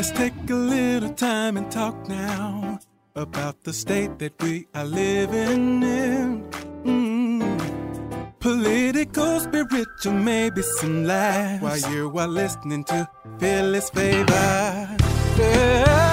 Let's take a little time and talk now about the state that we are living in. Mm. Political, spiritual, maybe some laughs while you are listening to Phyllis Favor. Yeah.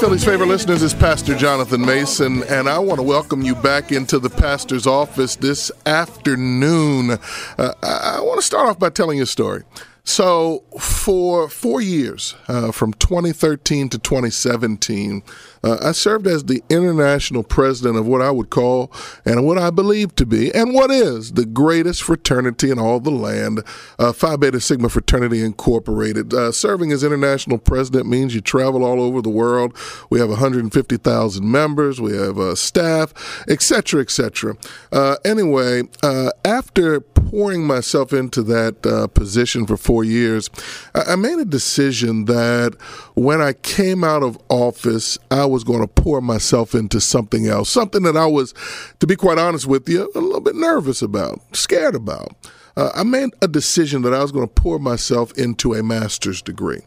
Philly's favorite listeners, is Pastor Jonathan Mason, and I want to welcome you back into the pastor's office this afternoon. Uh, I want to start off by telling you a story. So, for four years, uh, from 2013 to 2017, uh, I served as the international president of what I would call, and what I believe to be, and what is the greatest fraternity in all the land, uh, Phi Beta Sigma Fraternity Incorporated. Uh, serving as international president means you travel all over the world. We have 150,000 members, we have uh, staff, etc., etc. Uh, anyway, uh, after pouring myself into that position for four years, I-, I made a decision that when I came out of office, I was going to pour myself into something else, something that I was, to be quite honest with you, a little bit nervous about, scared about. Uh, I made a decision that I was going to pour myself into a master's degree.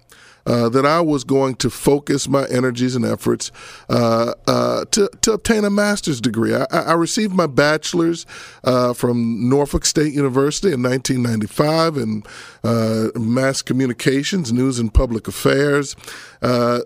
Uh, that I was going to focus my energies and efforts uh, uh, to, to obtain a master's degree. I, I received my bachelor's uh, from Norfolk State University in 1995 in uh, mass communications, news and public affairs. I,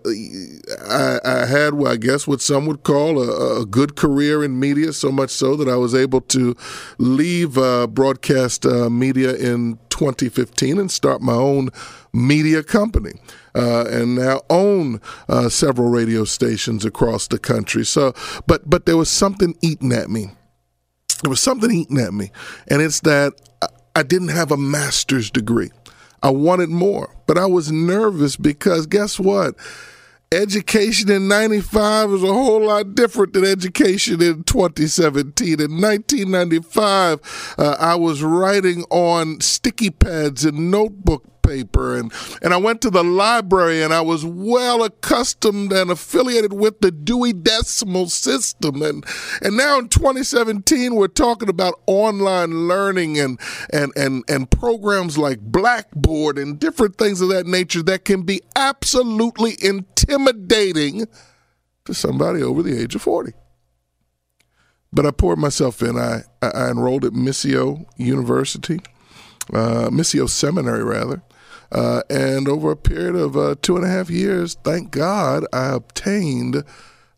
I, had, well, I guess, what some would call a, a, good career in media, so much so that I was able to leave broadcast media in 2015 and start my own media company. Uh, and now own uh, several radio stations across the country. So, but but there was something eating at me. There was something eating at me, and it's that I didn't have a master's degree. I wanted more, but I was nervous because guess what? Education in 95 is a whole lot different than education in 2017. In 1995, uh, I was writing on sticky pads and notebook paper and and I went to the library and I was well accustomed and affiliated with the Dewey Decimal System and and now in 2017 we're talking about online learning and and and and programs like Blackboard and different things of that nature that can be absolutely intimidating to somebody over the age of 40 but I poured myself in. I, I enrolled at Missio University, uh, Missio Seminary, rather, uh, and over a period of uh, two and a half years, thank God, I obtained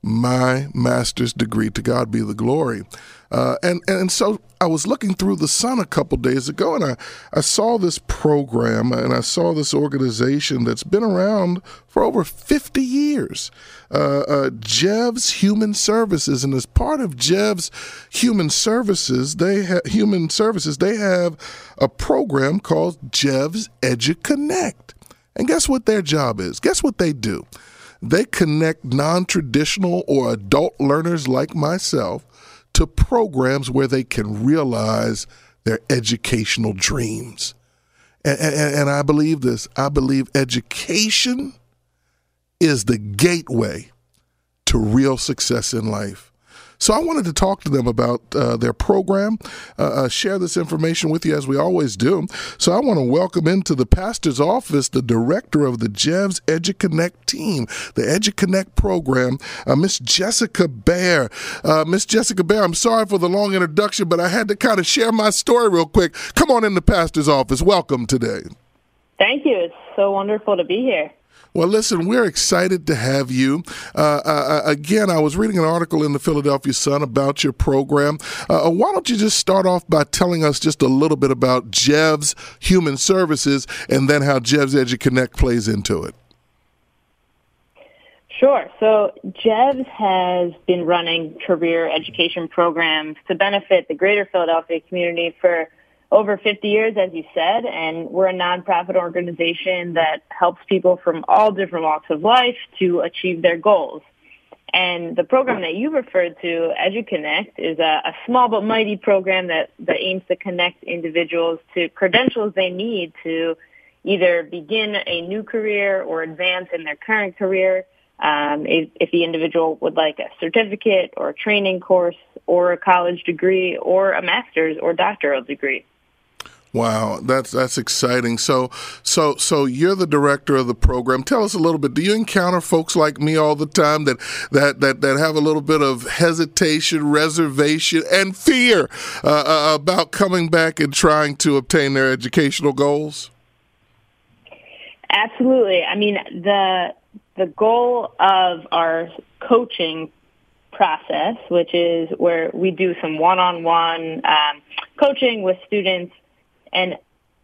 my master's degree. To God be the glory. Uh, and, and so I was looking through the Sun a couple days ago, and I, I saw this program and I saw this organization that's been around for over 50 years, uh, uh, JEVS Human Services. And as part of JEVS Human Services, they ha- Human Services they have a program called JEVS EduConnect. And guess what their job is? Guess what they do? They connect non traditional or adult learners like myself to programs where they can realize their educational dreams. And, and, and, I believe this I believe education is the gateway to real success in life. So I wanted to talk to them about uh, their program, uh, uh, share this information with you as we always do. So I want to welcome into the pastor's office the director of the JEVS EduConnect team, the EduConnect program, uh, Miss Jessica Baer. Uh, Miss Jessica Baer, I'm sorry for the long introduction, but I had to kind of share my story real quick. Come on in the pastor's office. Welcome today. Thank you. It's so wonderful to be here. Well, listen, we're excited to have you. Uh, uh, uh, again, I was reading an article in the Philadelphia Sun about your program. Uh, uh why don't you just start off by telling us just a little bit about JEVS Human Services and then how JEVS EduConnect plays into it? Sure. So JEVS has been running career education programs to benefit the greater Philadelphia community for over 50 years, as you said, and we're a nonprofit organization that helps people from all different walks of life to achieve their goals. And the program that you referred to, EduConnect, is a, a small but mighty program that, that aims to connect individuals to credentials they need to either begin a new career or advance in their current career. Um, if, if the individual would like a certificate or a training course or a college degree or a master's or doctoral degree. Wow, that's that's exciting. So, so, so you're the director of the program. Tell us a little bit. Do you encounter folks like me all the time that that that, that have a little bit of hesitation, reservation, and fear uh, uh about coming back and trying to obtain their educational goals? Absolutely. I mean, the the goal of our coaching process, which is where we do some one-on-one um, coaching with students and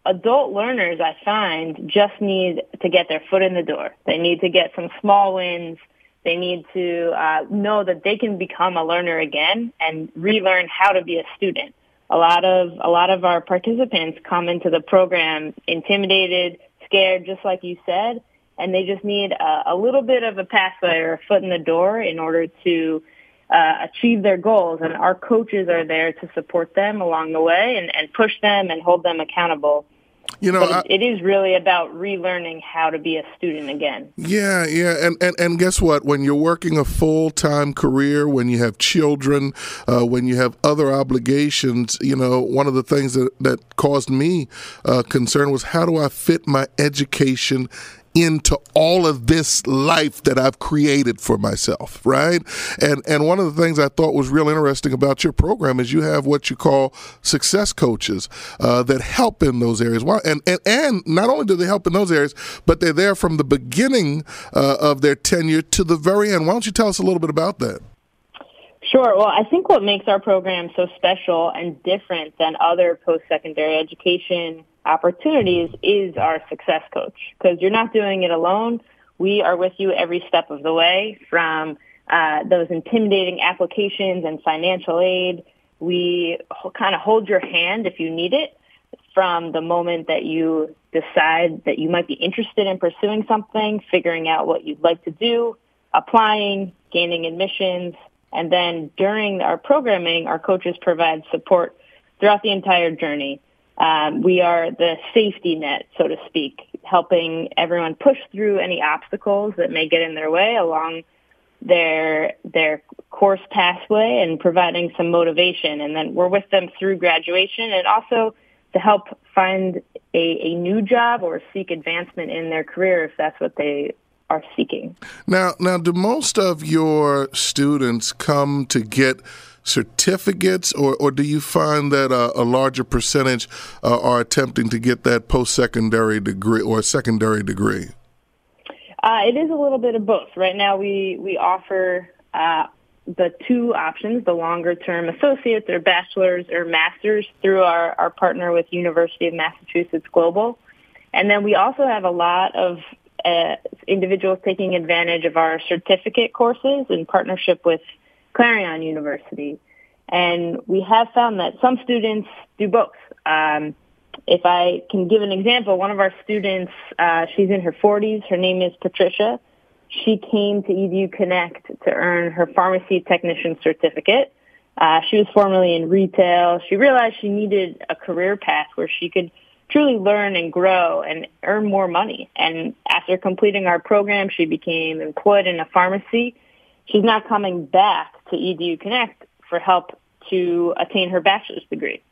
adult learners, I find, just need to get their foot in the door. They need to get some small wins. They need to uh, know that they can become a learner again and relearn how to be a student. A lot of a lot of our participants come into the program intimidated, scared, just like you said, and they just need a, a little bit of a pathway or a foot in the door in order to uh, achieve their goals. And our coaches are there to support them along the way and, and push them and hold them accountable. You know, I, it is really about relearning how to be a student again. Yeah, yeah, and and, and guess what? When you're working a full time career, when you have children, uh, when you have other obligations, you know, one of the things that that caused me uh, concern was how do I fit my education into all of this life that I've created for myself, right? And and one of the things I thought was real interesting about your program is you have what you call success coaches uh, that help in those areas. Why? And, and and not only do they help in those areas, but they're there from the beginning uh, of their tenure to the very end. Why don't you tell us a little bit about that? Sure. Well, I think what makes our program so special and different than other post-secondary education opportunities is our success coach because you're not doing it alone. We are with you every step of the way from uh, those intimidating applications and financial aid. We kind of hold your hand if you need it from the moment that you decide that you might be interested in pursuing something, figuring out what you'd like to do, applying, gaining admissions, and then during our programming, our coaches provide support throughout the entire journey. Um, we are the safety net, so to speak, helping everyone push through any obstacles that may get in their way along their their course pathway and providing some motivation. And then we're with them through graduation and also to help find a, a new job or seek advancement in their career if that's what they are seeking. Now, now, do most of your students come to get certificates, or, or do you find that a, a larger percentage uh, are attempting to get that post-secondary degree or secondary degree? Uh, it is a little bit of both. Right now, we we offer uh, the two options: the longer-term associates, or bachelor's, or master's, through our our partner with University of Massachusetts Global. And then we also have a lot of uh, individuals taking advantage of our certificate courses in partnership with Clarion University. And we have found that some students do both. Um, if I can give an example, one of our students, uh, she's in her 40s. Her name is Patricia. She came to EDU Connect to earn her pharmacy technician certificate. Uh, she was formerly in retail. She realized she needed a career path where she could truly learn and grow and earn more money. And after completing our program, she became employed in a pharmacy. She's not coming back to EDU Connect for help to attain her bachelor's degree.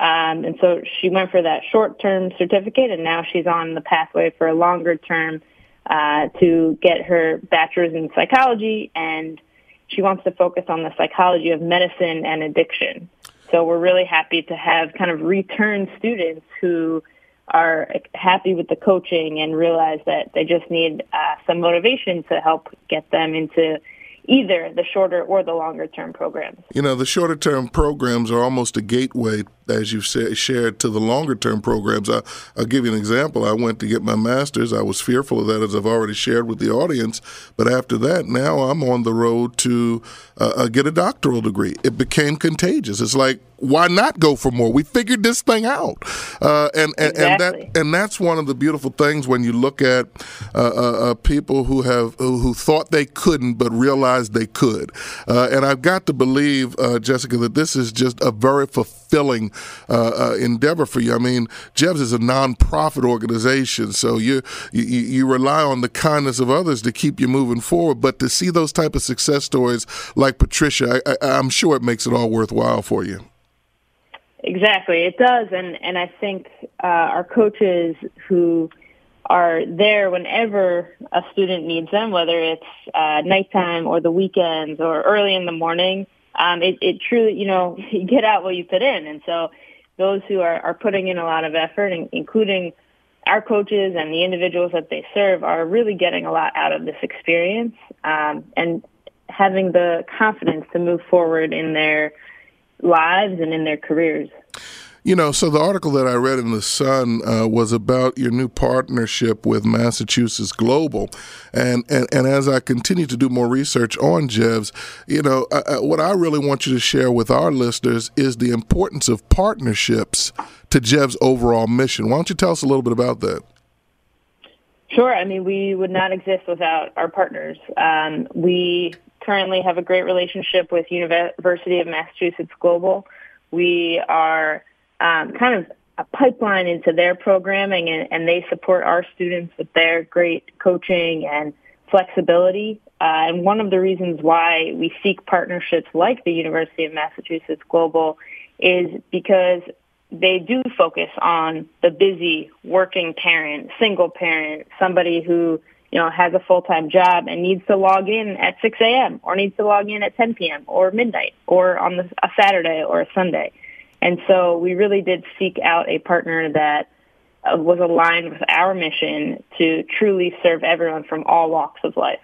Um, and so she went for that short-term certificate, and now she's on the pathway for a longer term uh, to get her bachelor's in psychology, and she wants to focus on the psychology of medicine and addiction. So we're really happy to have kind of return students who are happy with the coaching and realize that they just need uh, some motivation to help get them into either the shorter or the longer term programs. You know, the shorter term programs are almost a gateway, as you've shared, to the longer term programs. I, will give you an example. I went to get my master's. I was fearful of that, as I've already shared with the audience. But after that, now I'm on the road to uh, uh get a doctoral degree. It became contagious. It's like why not go for more? We figured this thing out, uh, and and, exactly. and that and that's one of the beautiful things when you look at uh, uh, uh people who have who, who, thought they couldn't but realized they could. Uh, and I've got to believe, uh, Jessica, that this is just a very fulfilling endeavor for you. I mean, JEVS is a nonprofit organization, so you, you you rely on the kindness of others to keep you moving forward. But to see those type of success stories like Patricia, I, I, I'm sure it makes it all worthwhile for you. Exactly, it does, and and I think uh, our coaches who are there whenever a student needs them, whether it's uh, nighttime or the weekends or early in the morning. Um, it, it truly, you know, you get out what you put in, and so those who are, are putting in a lot of effort, including our coaches and the individuals that they serve, are really getting a lot out of this experience um, and having the confidence to move forward in their lives and in their careers. You know, so the article that I read in the Sun uh, was about your new partnership with Massachusetts Global, and and, and as I continue to do more research on JEVS, you know, uh, what I really want you to share with our listeners is the importance of partnerships to JEVS overall mission. Why don't you tell us a little bit about that? Sure. I mean, we would not exist without our partners. Um, we currently have a great relationship with University of Massachusetts Global. We are um, kind of a pipeline into their programming, and, and, they support our students with their great coaching and flexibility. Uh, and one of the reasons why we seek partnerships like the University of Massachusetts Global is because they do focus on the busy working parent, single parent, somebody who you know, has a full-time job and needs to log in at 6 a.m. or needs to log in at 10 p.m. or midnight or on the, a Saturday or a Sunday. And so we really did seek out a partner that uh, was aligned with our mission to truly serve everyone from all walks of life.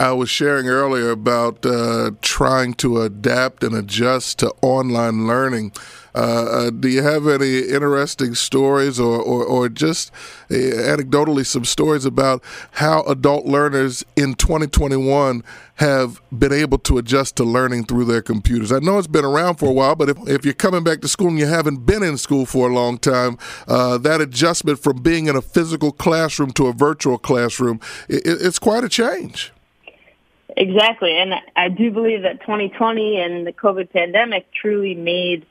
I was sharing earlier about uh, trying to adapt and adjust to online learning. Uh, uh, do you have any interesting stories or, or, or just uh, anecdotally some stories about how adult learners in 2021 have been able to adjust to learning through their computers? I know it's been around for a while, but if, if you're coming back to school and you haven't been in school for a long time, uh, that adjustment from being in a physical classroom to a virtual classroom, it, it's quite a change. Exactly. And I do believe that 2020 and the COVID pandemic truly made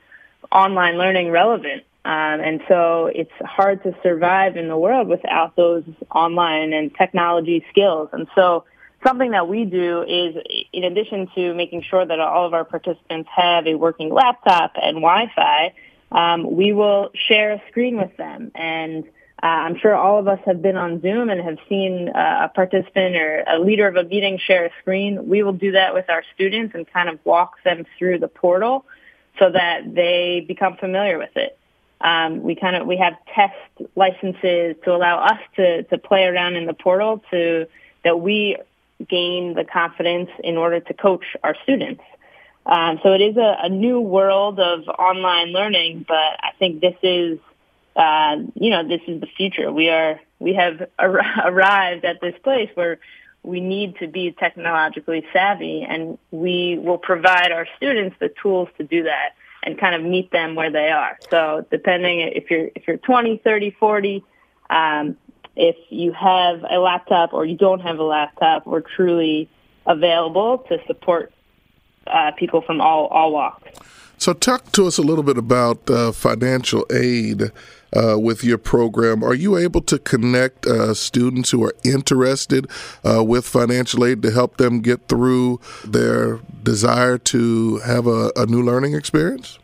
online learning relevant. Um, and so it's hard to survive in the world without those online and technology skills. And so something that we do is, in addition to making sure that all of our participants have a working laptop and Wi-Fi, um, we will share a screen with them. And uh, I'm sure all of us have been on Zoom and have seen uh, a participant or a leader of a meeting share a screen. We will do that with our students and kind of walk them through the portal so that they become familiar with it. Um, we kind of we have test licenses to allow us to to play around in the portal to that we gain the confidence in order to coach our students. Um, so it is a, a, new world of online learning, but I think this is uh, you know this is the future. We are we have ar- arrived at this place where we need to be technologically savvy and we will provide our students the tools to do that and kind of meet them where they are. So depending if you're if you're 20, 30, 40, um, if you have a laptop or you don't have a laptop, we're truly available to support uh, people from all all walks. So, talk to us a little bit about uh, financial aid uh, with your program. Are you able to connect uh, students who are interested uh, with financial aid to help them get through their desire to have a, a new learning experience?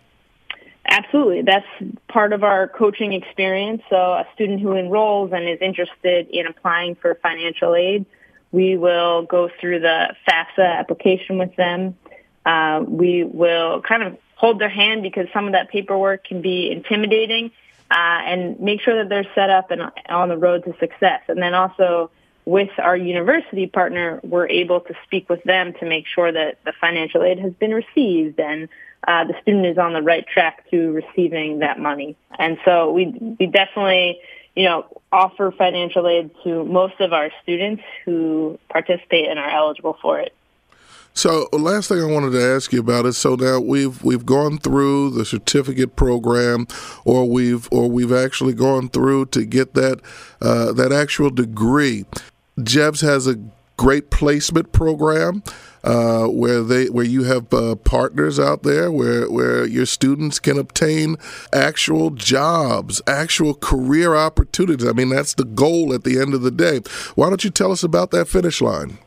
Absolutely. That's part of our coaching experience. So, a student who enrolls and is interested in applying for financial aid, we will go through the FAFSA application with them. Uh, we will kind of hold their hand because some of that paperwork can be intimidating uh, and make sure that they're set up and on the road to success. And then also with our university partner, we're able to speak with them to make sure that the financial aid has been received and uh, the student is on the right track to receiving that money. And so we we definitely you know offer financial aid to most of our students who participate and are eligible for it. So, last thing I wanted to ask you about is so now we've we've gone through the certificate program, or we've or we've actually gone through to get that uh, that actual degree. Jevs has a great placement program uh, where they where you have uh, partners out there where where your students can obtain actual jobs, actual career opportunities. I mean, that's the goal at the end of the day. Why don't you tell us about that finish line?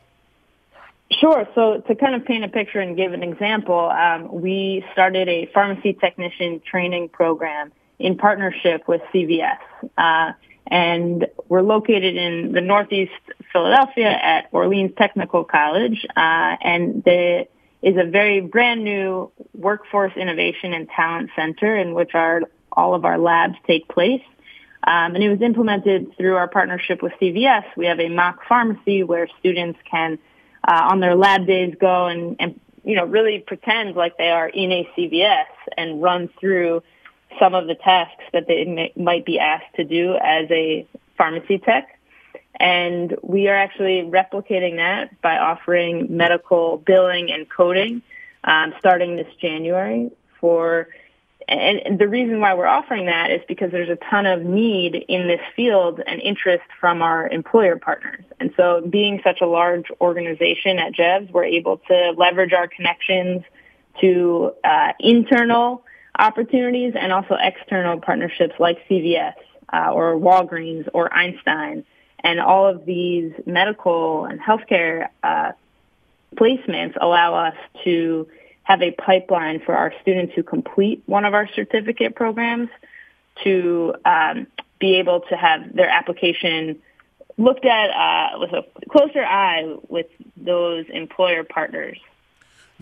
Sure. So to kind of paint a picture and give an example, um, we started a pharmacy technician training program in partnership with CVS. Uh, and we're located in the Northeast Philadelphia at Orleans Technical College. Uh, and there is a very brand new workforce innovation and talent center in which our, all of our labs take place. Um, and it was implemented through our partnership with CVS. We have a mock pharmacy where students can uh, on their lab days go and, and you know really pretend like they are in a CVS and run through some of the tasks that they may, might be asked to do as a pharmacy tech. And we are actually replicating that by offering medical billing and coding um, starting this January for and the reason why we're offering that is because there's a ton of need in this field and interest from our employer partners. And so being such a large organization at Jevs, we're able to leverage our connections to uh, internal opportunities and also external partnerships like CVS uh, or Walgreens or Einstein. And all of these medical and healthcare uh, placements allow us to have a pipeline for our students who complete one of our certificate programs to um, be able to have their application looked at uh, with a closer eye with those employer partners.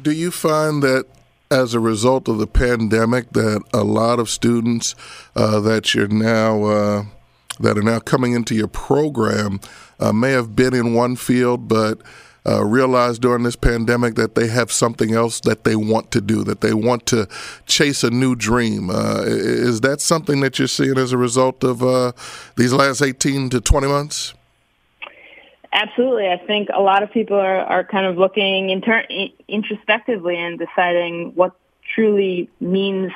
Do you find that as a result of the pandemic that a lot of students uh, that you're now uh, that are now coming into your program uh, may have been in one field but uh, realize during this pandemic that they have something else that they want to do, that they want to chase a new dream. Uh, is that something that you're seeing as a result of uh, these last 18 to 20 months? Absolutely. I think a lot of people are, are kind of looking inter- introspectively and deciding what truly means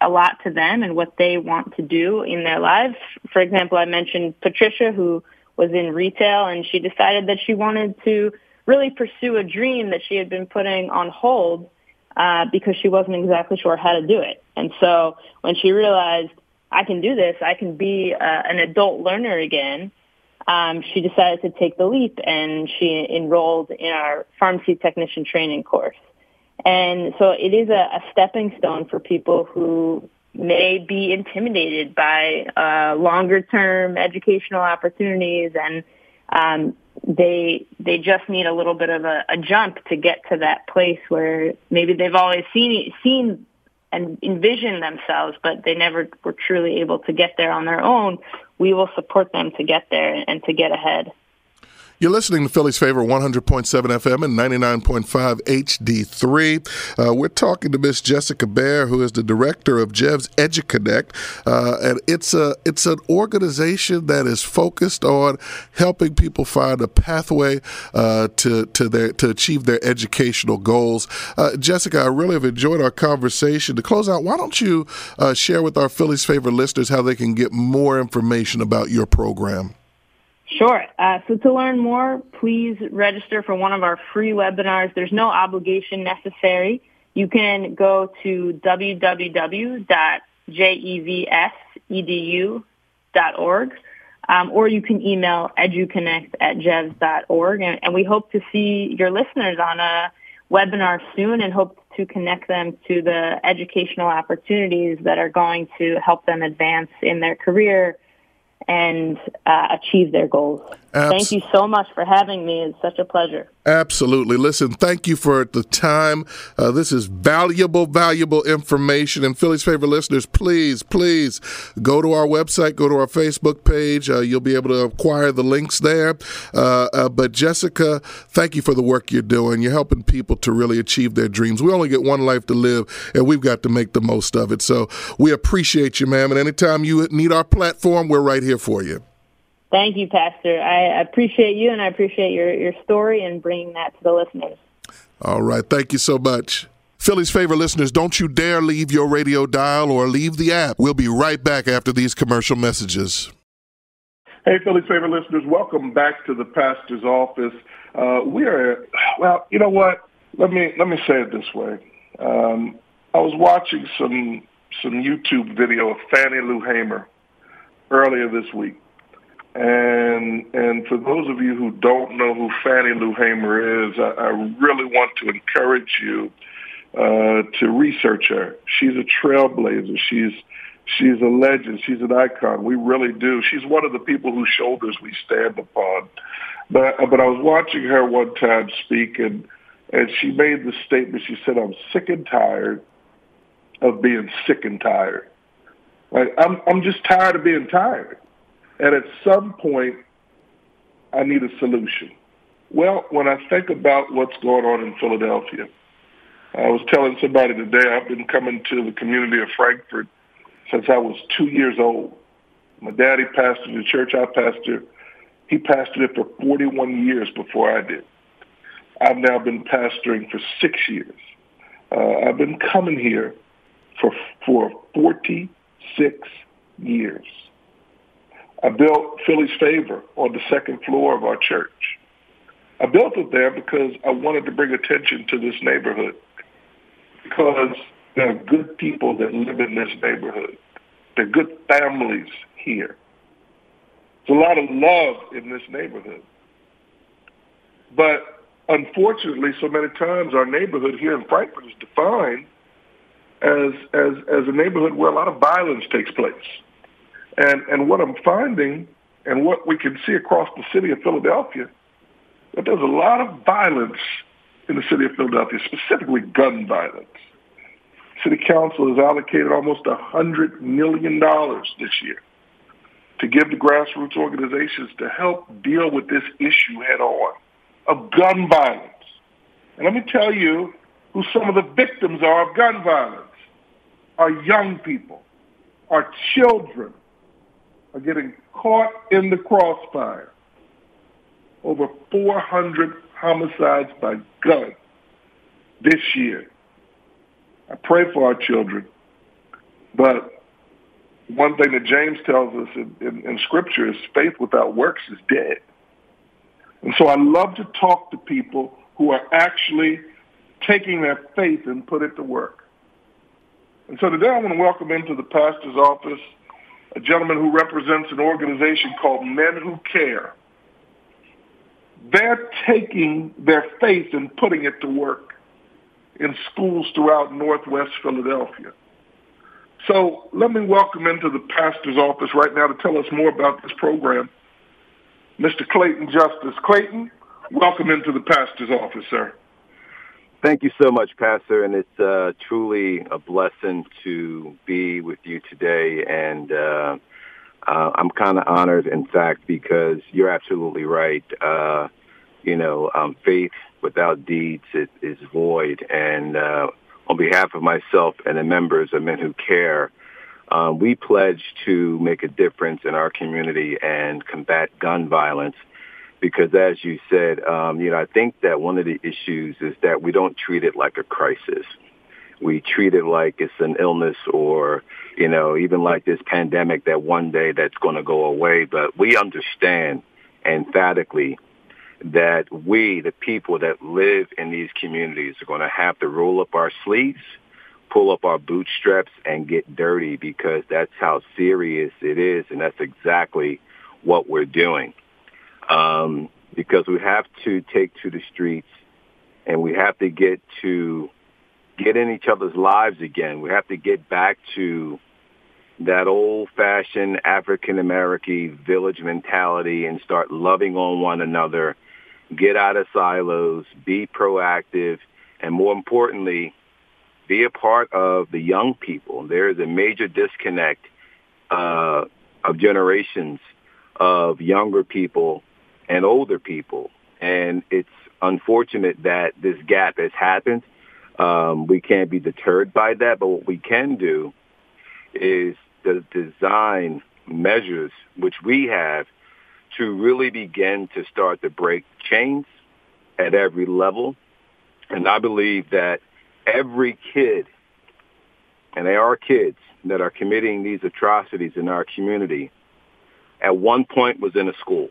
a lot to them and what they want to do in their lives. For example, I mentioned Patricia, who was in retail and she decided that she wanted to really pursue a dream that she had been putting on hold uh, because she wasn't exactly sure how to do it. And so when she realized I can do this, I can be uh, an adult learner again. Um, she decided to take the leap and she enrolled in our pharmacy technician training course. And so it is a, a stepping stone for people who may be intimidated by uh, longer term educational opportunities and um, they they just need a little bit of a, a jump to get to that place where maybe they've always seen seen and envisioned themselves, but they never were truly able to get there on their own. We will support them to get there and to get ahead. You're listening to Philly's favorite 100.7 FM and 99.5 HD3. Uh, we're talking to Miss Jessica Baer, who is the director of Jevs EduConnect, uh, and it's a it's an organization that is focused on helping people find a pathway uh, to to their to achieve their educational goals. Uh, Jessica, I really have enjoyed our conversation. To close out, why don't you uh, share with our Philly's favorite listeners how they can get more information about your program? Sure. Uh, so to learn more, please register for one of our free webinars. There's no obligation necessary. You can go to www.jevsedu.org um, or you can email educonnect at jevs.org. And, and we hope to see your listeners on a webinar soon and hope to connect them to the educational opportunities that are going to help them advance in their career and uh, achieve their goals. Thank you so much for having me. It's such a pleasure. Absolutely. Listen, thank you for the time. Uh, this is valuable, valuable information. And Philly's favorite listeners, please, please go to our website, go to our Facebook page. Uh, you'll be able to acquire the links there. Uh, uh but Jessica, thank you for the work you're doing. You're helping people to really achieve their dreams. We only get one life to live, and we've got to make the most of it. So we appreciate you, ma'am. And anytime you need our platform, we're right here for you. Thank you, Pastor. I appreciate you and I appreciate your, your story and bringing that to the listeners. All right. Thank you so much. Philly's favorite listeners, don't you dare leave your radio dial or leave the app. We'll be right back after these commercial messages. Hey, Philly's favorite listeners, welcome back to the pastor's office. Uh, we are, well, you know what? Let me let me say it this way. Um, I was watching some some YouTube video of Fannie Lou Hamer earlier this week, and and for those of you who don't know who Fannie Lou Hamer is, I, I really want to encourage you uh, to research her. She's a trailblazer. She's she's a legend. She's an icon. We really do. She's one of the people whose shoulders we stand upon. But but I was watching her one time speak, and and she made the statement. She said, "I'm sick and tired of being sick and tired. Like I'm I'm just tired of being tired." And at some point, I need a solution. Well, when I think about what's going on in Philadelphia, I was telling somebody today I've been coming to the community of Frankford since I was two years old. My daddy pastored the church I pastored. He pastored it for 41 years before I did. I've now been pastoring for six years. Uh, I've been coming here for for 46 years. I built Philly's Favor on the second floor of our church. I built it there because I wanted to bring attention to this neighborhood because there are good people that live in this neighborhood. There are good families here. There's a lot of love in this neighborhood. But unfortunately, so many times our neighborhood here in Frankford is defined as, as, as a neighborhood where a lot of violence takes place. And and what I'm finding and what we can see across the city of Philadelphia, that there's a lot of violence in the city of Philadelphia, specifically gun violence. City Council has allocated almost $100 million this year to give to grassroots organizations to help deal with this issue head on of gun violence. And let me tell you who some of the victims are of gun violence. Our young people, our children, are getting caught in the crossfire. Over 400 homicides by gun this year. I pray for our children, but one thing that James tells us in, in, in Scripture is faith without works is dead. And so I love to talk to people who are actually taking their faith and put it to work. And so today I want to welcome into the pastor's office a gentleman who represents an organization called Men Who Care. They're taking their faith and putting it to work in schools throughout Northwest Philadelphia. So let me welcome into the pastor's office right now to tell us more about this program, Mr. Clayton Justice. Clayton, welcome into the pastor's office, sir. Thank you so much, Pastor, and it's uh, truly a blessing to be with you today. And uh, uh, I'm kind of honored, in fact, because you're absolutely right. Uh, you know, um, faith without deeds is, is void. And uh, on behalf of myself and the members of Men Who Care, um, we pledge to make a difference in our community and combat gun violence because as you said, um, you know, I think that one of the issues is that we don't treat it like a crisis. We treat it like it's an illness or, you know, even like this pandemic that one day that's going to go away. But we understand emphatically that we, the people that live in these communities, are going to have to roll up our sleeves, pull up our bootstraps, and get dirty because that's how serious it is, and that's exactly what we're doing um, because we have to take to the streets and we have to get to get in each other's lives again. We have to get back to that old-fashioned African American village mentality and start loving on one another, get out of silos, be proactive, and more importantly, be a part of the young people. There is a major disconnect uh, of generations of younger people and older people. And it's unfortunate that this gap has happened. Um, we can't be deterred by that, but what we can do is to design measures, which we have, to really begin to start to break chains at every level, And I believe that every kid, and they are kids that are committing these atrocities in our community, at one point was in a school.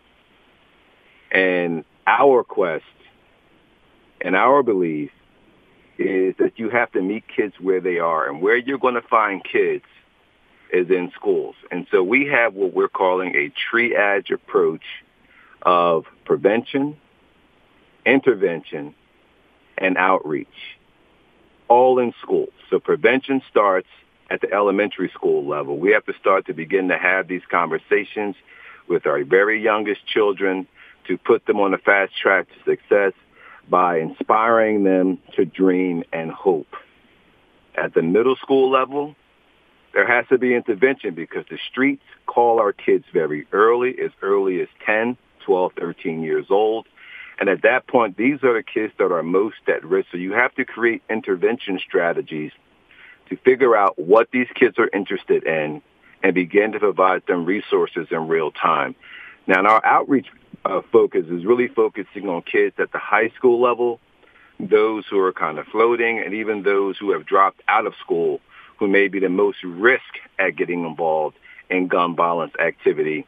And our quest and our belief is that you have to meet kids where they are. And where you're going to find kids is in schools. And so we have what we're calling a triage approach of prevention, intervention, and outreach, all in schools. So prevention starts at the elementary school level. We have to start to begin to have these conversations with our very youngest children to put them on a fast track to success by inspiring them to dream and hope. At the middle school level, there has to be intervention because the streets call our kids very early, as early as 10, 12, 13 years old. And at that point, these are the kids that are most at risk. So you have to create intervention strategies to figure out what these kids are interested in and begin to provide them resources in real time. Now, in our outreach uh, focus is really focusing on kids at the high school level, those who are kind of floating, and even those who have dropped out of school who may be the most risk at getting involved in gun violence activity.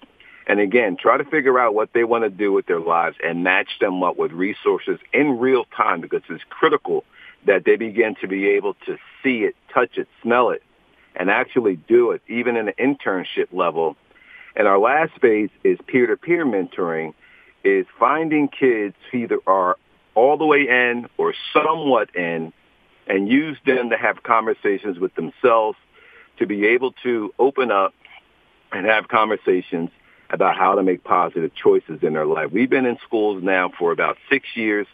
And again, try to figure out what they want to do with their lives and match them up with resources in real time because it's critical that they begin to be able to see it, touch it, smell it, and actually do it, even in an internship level. And our last phase is peer-to-peer mentoring, is finding kids who either are all the way in or somewhat in and use them to have conversations with themselves to be able to open up and have conversations about how to make positive choices in their life. We've been in schools now for about six years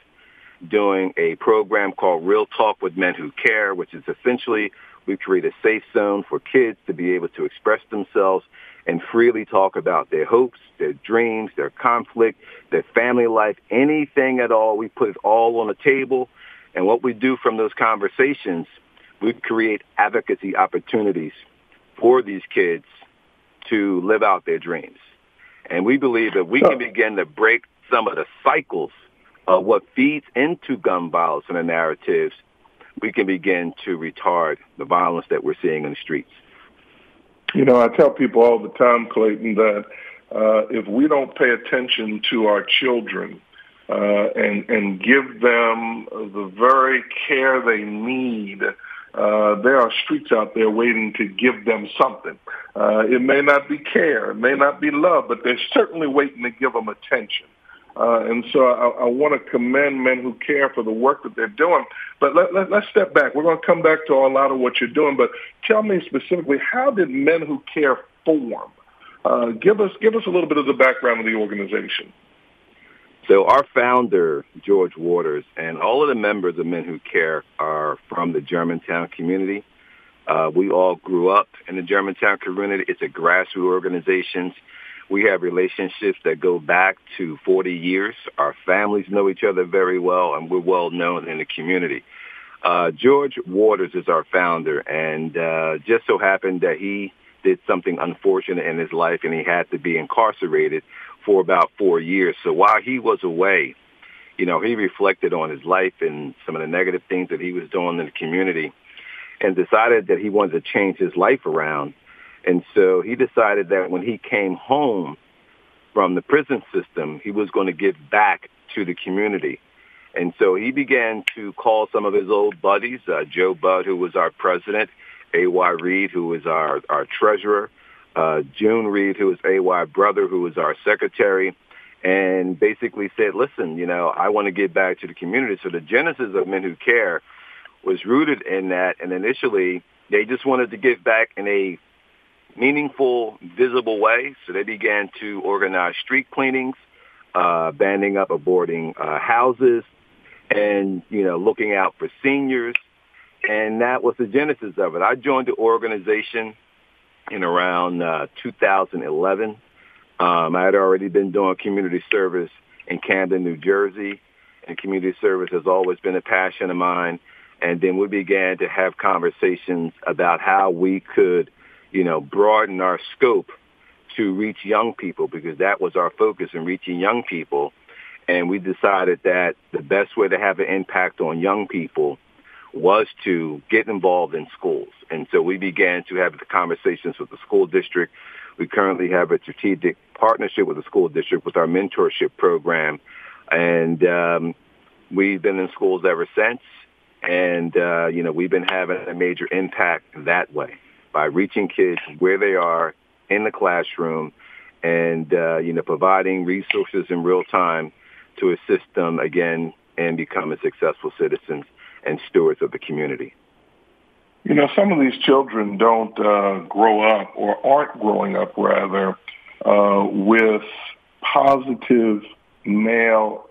doing a program called Real Talk with Men Who Care, which is essentially we create a safe zone for kids to be able to express themselves and freely talk about their hopes, their dreams, their conflict, their family life, anything at all. We put it all on the table. And what we do from those conversations, we create advocacy opportunities for these kids to live out their dreams. And we believe that we can begin to break some of the cycles of what feeds into gun violence and the narratives, we can begin to retard the violence that we're seeing in the streets. You know, I tell people all the time, Clayton, that uh, if we don't pay attention to our children uh, and and give them the very care they need, uh, there are streets out there waiting to give them something. Uh, it may not be care, it may not be love, but they're certainly waiting to give them attention. Uh, and so I, I want to commend men who care for the work that they're doing. But let, let, let's step back. We're going to come back to a lot of what you're doing. But tell me specifically, how did Men Who Care form? Uh, give us give us a little bit of the background of the organization. So our founder, George Waters, and all of the members of Men Who Care are from the Germantown community. Uh, we all grew up in the Germantown community. It's a grassroots organization. We have relationships that go back to 40 years. Our families know each other very well, and we're well known in the community. Uh, George Waters is our founder, and uh, just so happened that he did something unfortunate in his life, and he had to be incarcerated for about four years. So while he was away, you know, he reflected on his life and some of the negative things that he was doing in the community and decided that he wanted to change his life around. And so he decided that when he came home from the prison system, he was going to give back to the community. And so he began to call some of his old buddies, uh, Joe Budd, who was our president, A.Y. Reed, who was our, our treasurer, uh, June Reed, who was A.Y. brother, who was our secretary, and basically said, listen, you know, I want to give back to the community. So the genesis of Men Who Care was rooted in that. And initially, they just wanted to give back in a meaningful, visible way. So they began to organize street cleanings, uh, banding up aborting uh, houses, and you know, looking out for seniors. And that was the genesis of it. I joined the organization in around uh, 2011. Um, I had already been doing community service in Camden, New Jersey, and community service has always been a passion of mine. And then we began to have conversations about how we could you know, broaden our scope to reach young people because that was our focus in reaching young people. And we decided that the best way to have an impact on young people was to get involved in schools. And so we began to have the conversations with the school district. We currently have a strategic partnership with the school district with our mentorship program. And um, we've been in schools ever since. And, uh, you know, we've been having a major impact that way by reaching kids where they are in the classroom and, uh, you know, providing resources in real time to assist them, again, and become successful citizens and stewards of the community. You know, some of these children don't uh, grow up or aren't growing up, rather, uh, with positive male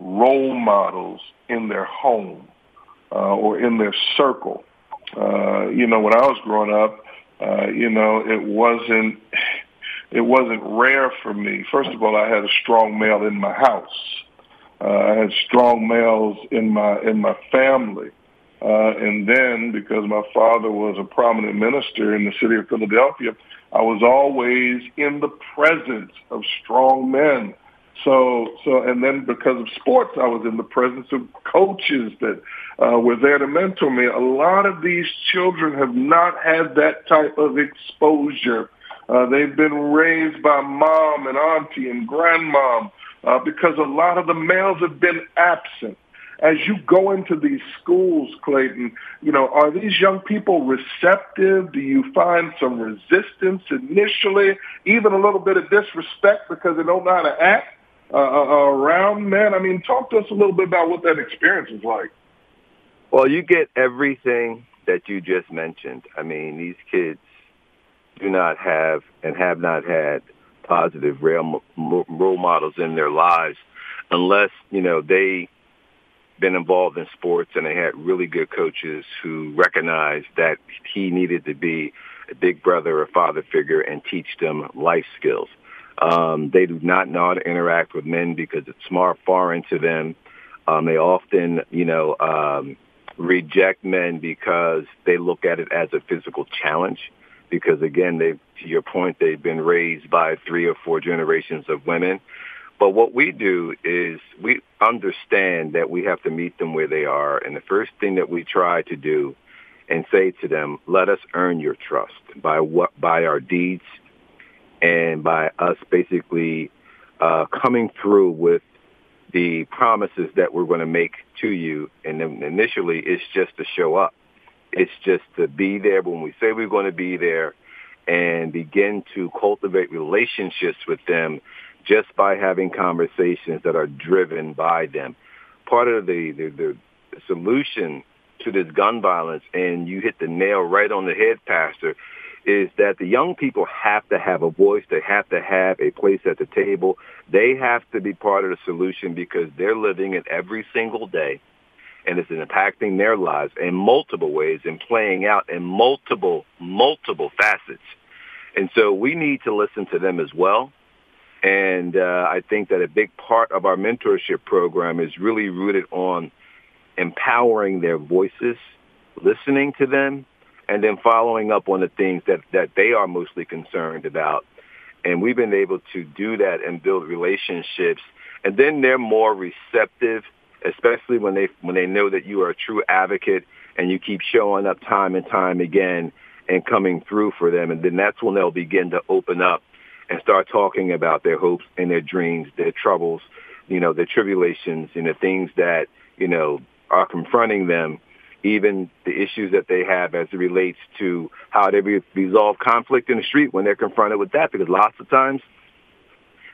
role models in their home uh, or in their circle. Uh, you know, when I was growing up, uh, you know, it wasn't it wasn't rare for me. First of all, I had a strong male in my house. Uh, I had strong males in my in my family. Uh, and then, because my father was a prominent minister in the city of Philadelphia, I was always in the presence of strong men so, so, and then because of sports, I was in the presence of coaches that uh, were there to mentor me. A lot of these children have not had that type of exposure. Uh, they've been raised by mom and auntie and grandmom uh, because a lot of the males have been absent. As you go into these schools, Clayton, you know, are these young people receptive? Do you find some resistance initially, even a little bit of disrespect because they don't know how to act? Uh, uh, around men? I mean, talk to us a little bit about what that experience is like. Well, you get everything that you just mentioned. I mean, these kids do not have and have not had positive role models in their lives unless, you know, they been involved in sports and they had really good coaches who recognized that he needed to be a big brother a father figure and teach them life skills. Um, they do not know how to interact with men because it's smart foreign to them. Um, they often, you know, um, reject men because they look at it as a physical challenge. Because again, they, to your point, they've been raised by three or four generations of women. But what we do is we understand that we have to meet them where they are. And the first thing that we try to do and say to them, let us earn your trust by what, by our deeds and by us basically uh, coming through with the promises that we're going to make to you. And then initially, it's just to show up. It's just to be there when we say we're going to be there and begin to cultivate relationships with them just by having conversations that are driven by them. Part of the, the, the solution to this gun violence, and you hit the nail right on the head, Pastor, is that the young people have to have a voice. They have to have a place at the table. They have to be part of the solution because they're living it every single day and it's impacting their lives in multiple ways and playing out in multiple, multiple facets. And so we need to listen to them as well. And uh, I think that a big part of our mentorship program is really rooted on empowering their voices, listening to them, and then following up on the things that, that they are mostly concerned about. And we've been able to do that and build relationships. And then they're more receptive, especially when they, when they know that you are a true advocate and you keep showing up time and time again and coming through for them. And then that's when they'll begin to open up and start talking about their hopes and their dreams, their troubles, you know, their tribulations and the things that, you know, are confronting them even the issues that they have as it relates to how they resolve conflict in the street when they're confronted with that. Because lots of times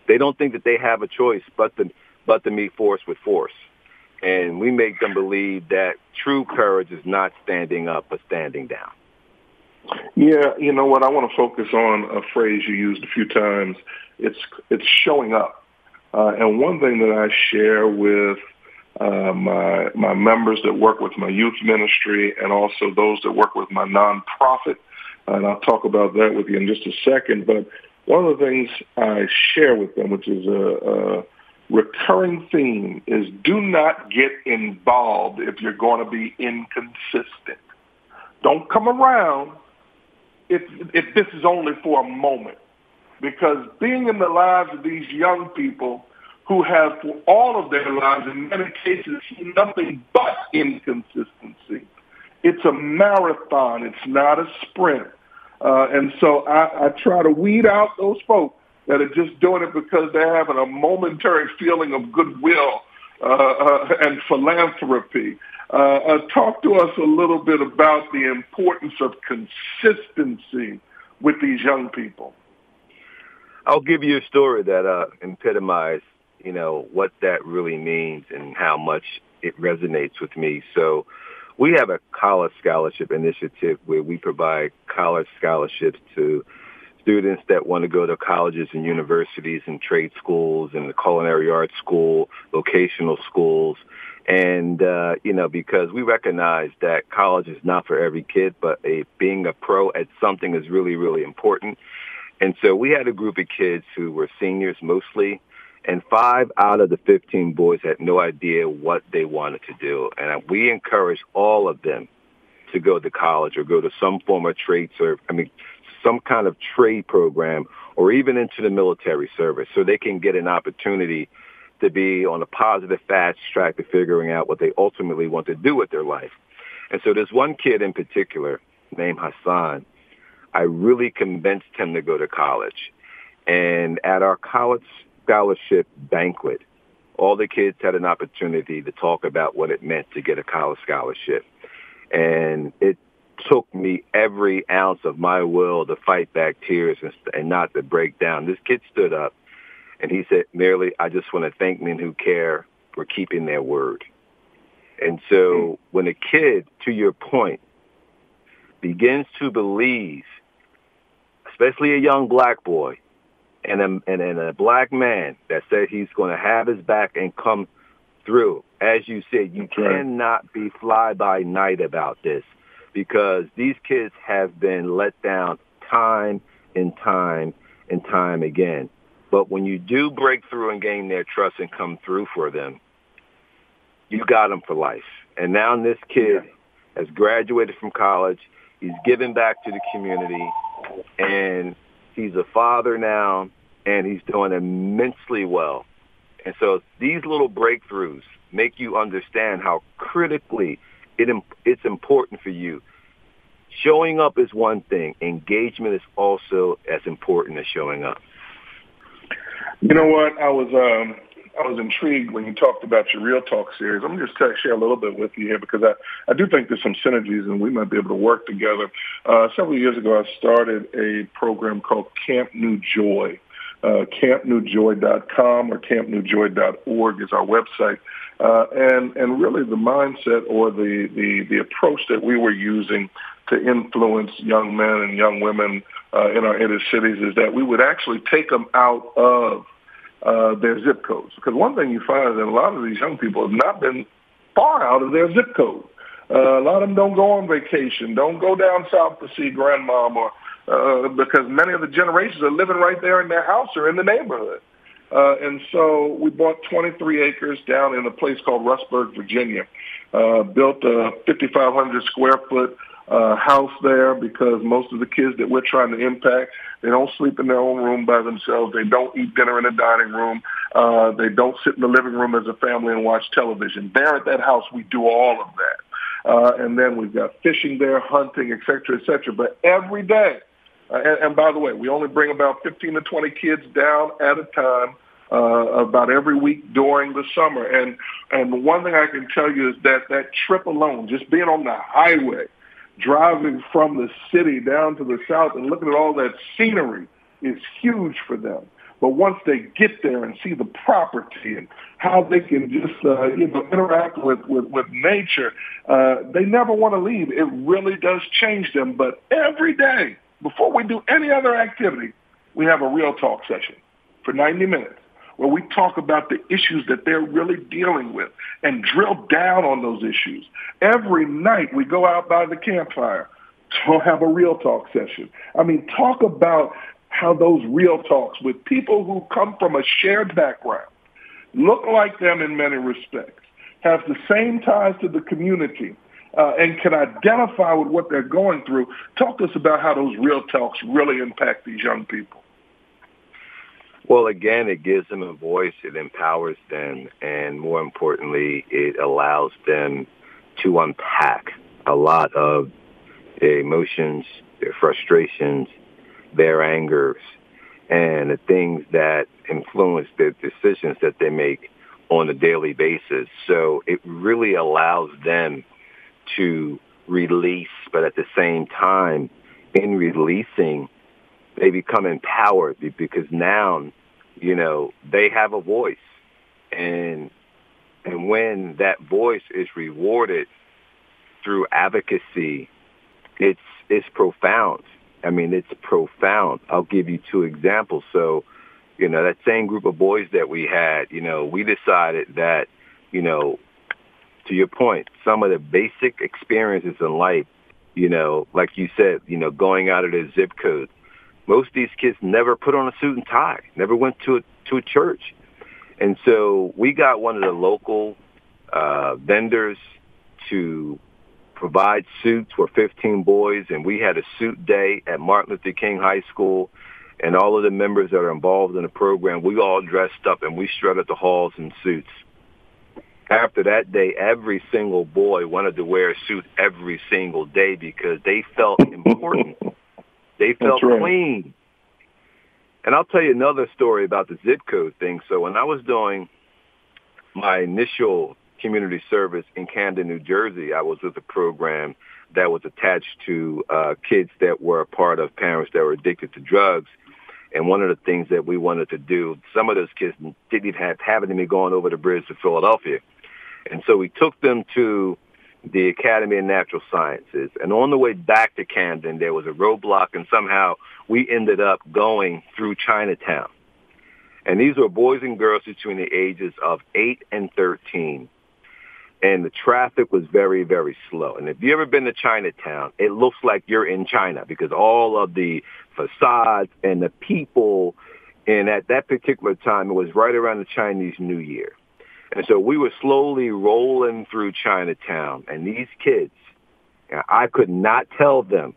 they don't think that they have a choice but to but to meet force with force. And we make them believe that true courage is not standing up but standing down. Yeah, you know what? I want to focus on a phrase you used a few times. It's it's showing up. Uh, and one thing that I share with uh, my my members that work with my youth ministry, and also those that work with my nonprofit. And I'll talk about that with you in just a second. But one of the things I share with them, which is a, a recurring theme, is do not get involved if you're going to be inconsistent. Don't come around if if this is only for a moment, because being in the lives of these young people who have for all of their lives, in many cases, seen nothing but inconsistency. It's a marathon. It's not a sprint. Uh, and so I, I try to weed out those folks that are just doing it because they're having a momentary feeling of goodwill uh, uh, and philanthropy. Uh, uh, talk to us a little bit about the importance of consistency with these young people. I'll give you a story that uh, epitomizes, you know, what that really means and how much it resonates with me. So we have a college scholarship initiative where we provide college scholarships to students that want to go to colleges and universities and trade schools and the culinary arts school, vocational schools. And, uh, you know, because we recognize that college is not for every kid, but a, being a pro at something is really, really important. And so we had a group of kids who were seniors mostly, and five out of the 15 boys had no idea what they wanted to do. And we encouraged all of them to go to college or go to some form of trade service. I mean, some kind of trade program or even into the military service so they can get an opportunity to be on a positive fast track to figuring out what they ultimately want to do with their life. And so there's one kid in particular named Hassan. I really convinced him to go to college. And at our college scholarship banquet, all the kids had an opportunity to talk about what it meant to get a college scholarship. And it took me every ounce of my will to fight back tears and, and not to break down. This kid stood up and he said, merely, I just want to thank men who care for keeping their word. And so when a kid, to your point, begins to believe, especially a young black boy and a, and, and a black man that said he's going to have his back and come through, as you said, you cannot be fly by night about this because these kids have been let down time and time and time again. But when you do break through and gain their trust and come through for them, you got them for life. And now this kid has graduated from college. He's giving back to the community, and he's a father now, and he's doing immensely well. And so these little breakthroughs make you understand how critically it, it's important for you. Showing up is one thing. Engagement is also as important as showing up. You know what? I was um, I was intrigued when you talked about your Real Talk series. I'm just to share a little bit with you here because I, I do think there's some synergies and we might be able to work together. Uh, several years ago, I started a program called Camp New Joy. Uh, campnewjoy.com or campnewjoy.org is our website. Uh, and, and really the mindset or the, the, the approach that we were using to influence young men and young women uh, in our inner cities is that we would actually take them out of uh, their zip codes. Because one thing you find is that a lot of these young people have not been far out of their zip code. Uh, a lot of them don't go on vacation, don't go down south to see grandmom, or uh, because many of the generations are living right there in their house or in the neighborhood. Uh, and so we bought 23 acres down in a place called Rustburg, Virginia. Uh, built a 5,500 square foot uh, house there because most of the kids that we're trying to impact, they don't sleep in their own room by themselves. They don't eat dinner in the dining room. Uh, they don't sit in the living room as a family and watch television. There at that house, we do all of that. Uh, and then we've got fishing there, hunting, et cetera, et cetera. But every day, uh, and, and by the way, we only bring about 15 to 20 kids down at a time. Uh, about every week during the summer, and and one thing I can tell you is that that trip alone, just being on the highway, driving from the city down to the south and looking at all that scenery is huge for them. But once they get there and see the property and how they can just uh, you know interact with with, with nature, uh, they never want to leave. It really does change them. But every day, before we do any other activity, we have a real talk session for 90 minutes where we talk about the issues that they're really dealing with and drill down on those issues. Every night we go out by the campfire to have a real talk session. I mean, talk about how those real talks with people who come from a shared background, look like them in many respects, have the same ties to the community, uh, and can identify with what they're going through. Talk to us about how those real talks really impact these young people. Well, again, it gives them a voice, it empowers them, and more importantly, it allows them to unpack a lot of their emotions, their frustrations, their angers, and the things that influence their decisions that they make on a daily basis. So it really allows them to release, but at the same time, in releasing, they become empowered because now you know, they have a voice. And and when that voice is rewarded through advocacy, it's it's profound. I mean, it's profound. I'll give you two examples. So, you know, that same group of boys that we had, you know, we decided that, you know, to your point, some of the basic experiences in life, you know, like you said, you know, going out of the zip code, most of these kids never put on a suit and tie, never went to a, to a church. And so we got one of the local uh, vendors to provide suits for 15 boys, and we had a suit day at Martin Luther King High School. And all of the members that are involved in the program, we all dressed up and we strutted the halls in suits. After that day, every single boy wanted to wear a suit every single day because they felt important. They felt right. clean. And I'll tell you another story about the zip code thing. So when I was doing my initial community service in Camden, New Jersey, I was with a program that was attached to uh, kids that were a part of parents that were addicted to drugs. And one of the things that we wanted to do, some of those kids didn't even have having me going over the bridge to Philadelphia. And so we took them to the Academy of Natural Sciences. And on the way back to Camden, there was a roadblock, and somehow we ended up going through Chinatown. And these were boys and girls between the ages of 8 and 13. And the traffic was very, very slow. And if you've ever been to Chinatown, it looks like you're in China because all of the facades and the people, and at that particular time, it was right around the Chinese New Year. And so we were slowly rolling through Chinatown, and these kids, I could not tell them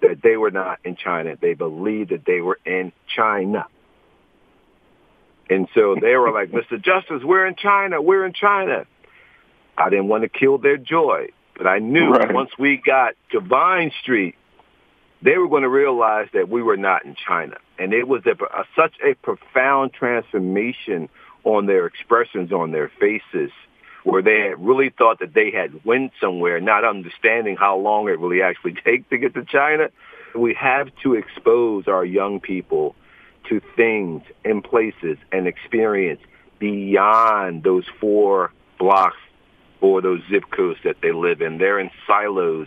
that they were not in China. They believed that they were in China. And so they were like, Mr. Justice, we're in China. We're in China. I didn't want to kill their joy, but I knew right. once we got to Vine Street, they were going to realize that we were not in China. And it was a, a, such a profound transformation on their expressions on their faces where they had really thought that they had went somewhere, not understanding how long it really actually takes to get to China. We have to expose our young people to things and places and experience beyond those four blocks or those zip codes that they live in. They're in silos.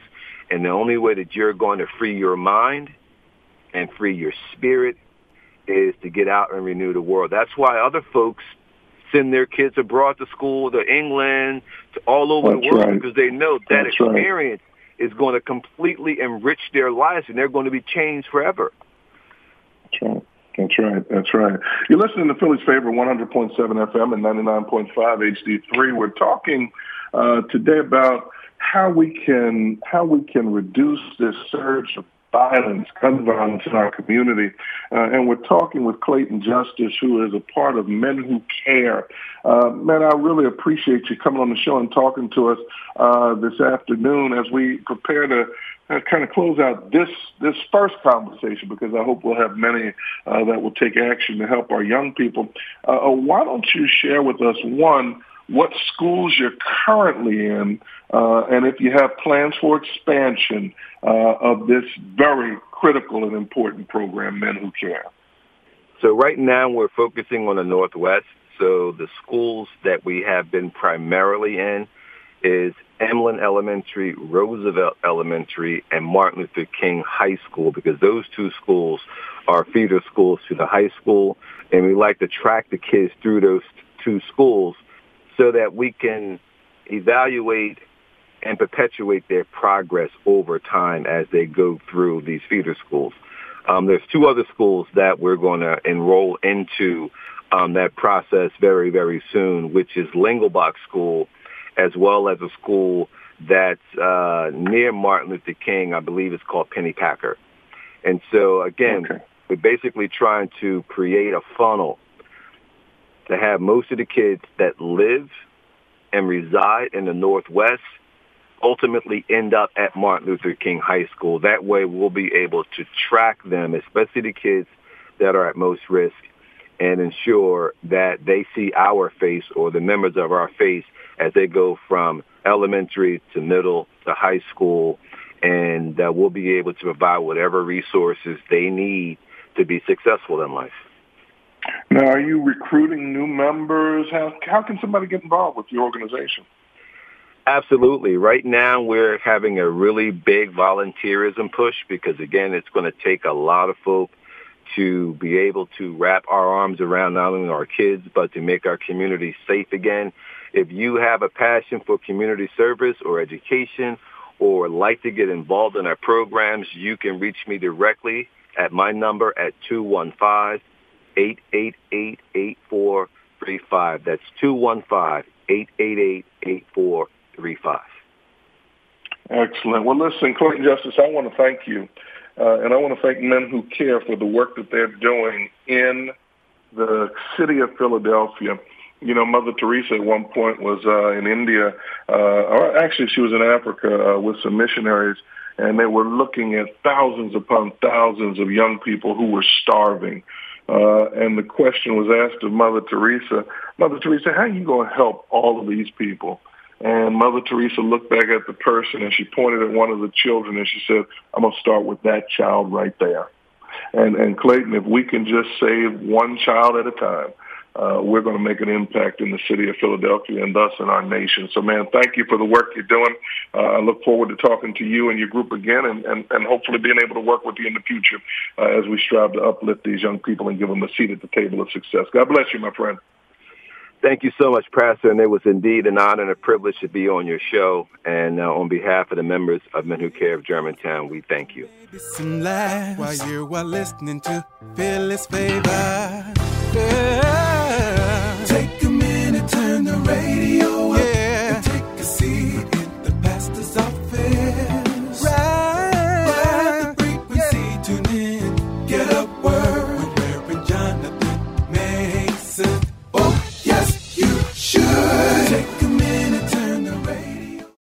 And the only way that you're going to free your mind and free your spirit is to get out and renew the world. That's why other folks send their kids abroad to school, to England, to all over That's the world right. because they know that That's experience right. is going to completely enrich their lives and they're going to be changed forever. That's right. That's right. That's right. You're listening to Philly's favorite 100.7 FM and 99.5 HD3. We're talking uh, today about how we can how we can reduce this surge of violence, gun violence in our community. Uh, and we're talking with Clayton Justice, who is a part of Men Who Care. Uh, man, I really appreciate you coming on the show and talking to us uh, this afternoon as we prepare to uh, kind of close out this this first conversation because I hope we'll have many uh, that will take action to help our young people. Uh, uh why don't you share with us one what schools you're currently in, uh, and if you have plans for expansion uh, of this very critical and important program, Men Who Care. So right now we're focusing on the Northwest. So the schools that we have been primarily in is Emlen Elementary, Roosevelt Elementary, and Martin Luther King High School because those two schools are feeder schools to the high school. And we like to track the kids through those two schools so that we can evaluate and perpetuate their progress over time as they go through these feeder schools. Um, there's two other schools that we're going to enroll into um, that process very, very soon, which is Lingelbach School, as well as a school that's uh, near Martin Luther King. I believe it's called Pennypacker. And so, again, okay. we're basically trying to create a funnel to have most of the kids that live and reside in the Northwest ultimately end up at Martin Luther King High School. That way we'll be able to track them, especially the kids that are at most risk, and ensure that they see our face or the members of our face as they go from elementary to middle to high school, and that we'll be able to provide whatever resources they need to be successful in life. Now, are you recruiting new members? How, how can somebody get involved with your organization? Absolutely. Right now, we're having a really big volunteerism push because, again, it's going to take a lot of folks to be able to wrap our arms around not only our kids, but to make our community safe again. If you have a passion for community service or education or like to get involved in our programs, you can reach me directly at my number at 215 888 8435. That's 215 888 8435. Excellent. Well, listen, Clayton Justice, I want to thank you. Uh, and I want to thank Men Who Care for the work that they're doing in the city of Philadelphia. You know, Mother Teresa at one point was uh, in India, uh, or actually she was in Africa uh, with some missionaries, and they were looking at thousands upon thousands of young people who were starving. Uh, and the question was asked of Mother Teresa, Mother Teresa, how are you going to help all of these people? And Mother Teresa looked back at the person and she pointed at one of the children and she said, I'm going to start with that child right there. And, and Clayton, if we can just save one child at a time, uh, we're going to make an impact in the city of Philadelphia and thus in our nation. So, man, thank you for the work you're doing. Uh, I look forward to talking to you and your group again and, and, and hopefully being able to work with you in the future uh, as we strive to uplift these young people and give them a seat at the table of success. God bless you, my friend. Thank you so much, Pastor. And it was indeed an honor and a privilege to be on your show. And uh, on behalf of the members of Men Who Care of Germantown, we thank you. While you are listening to Philly's Favor.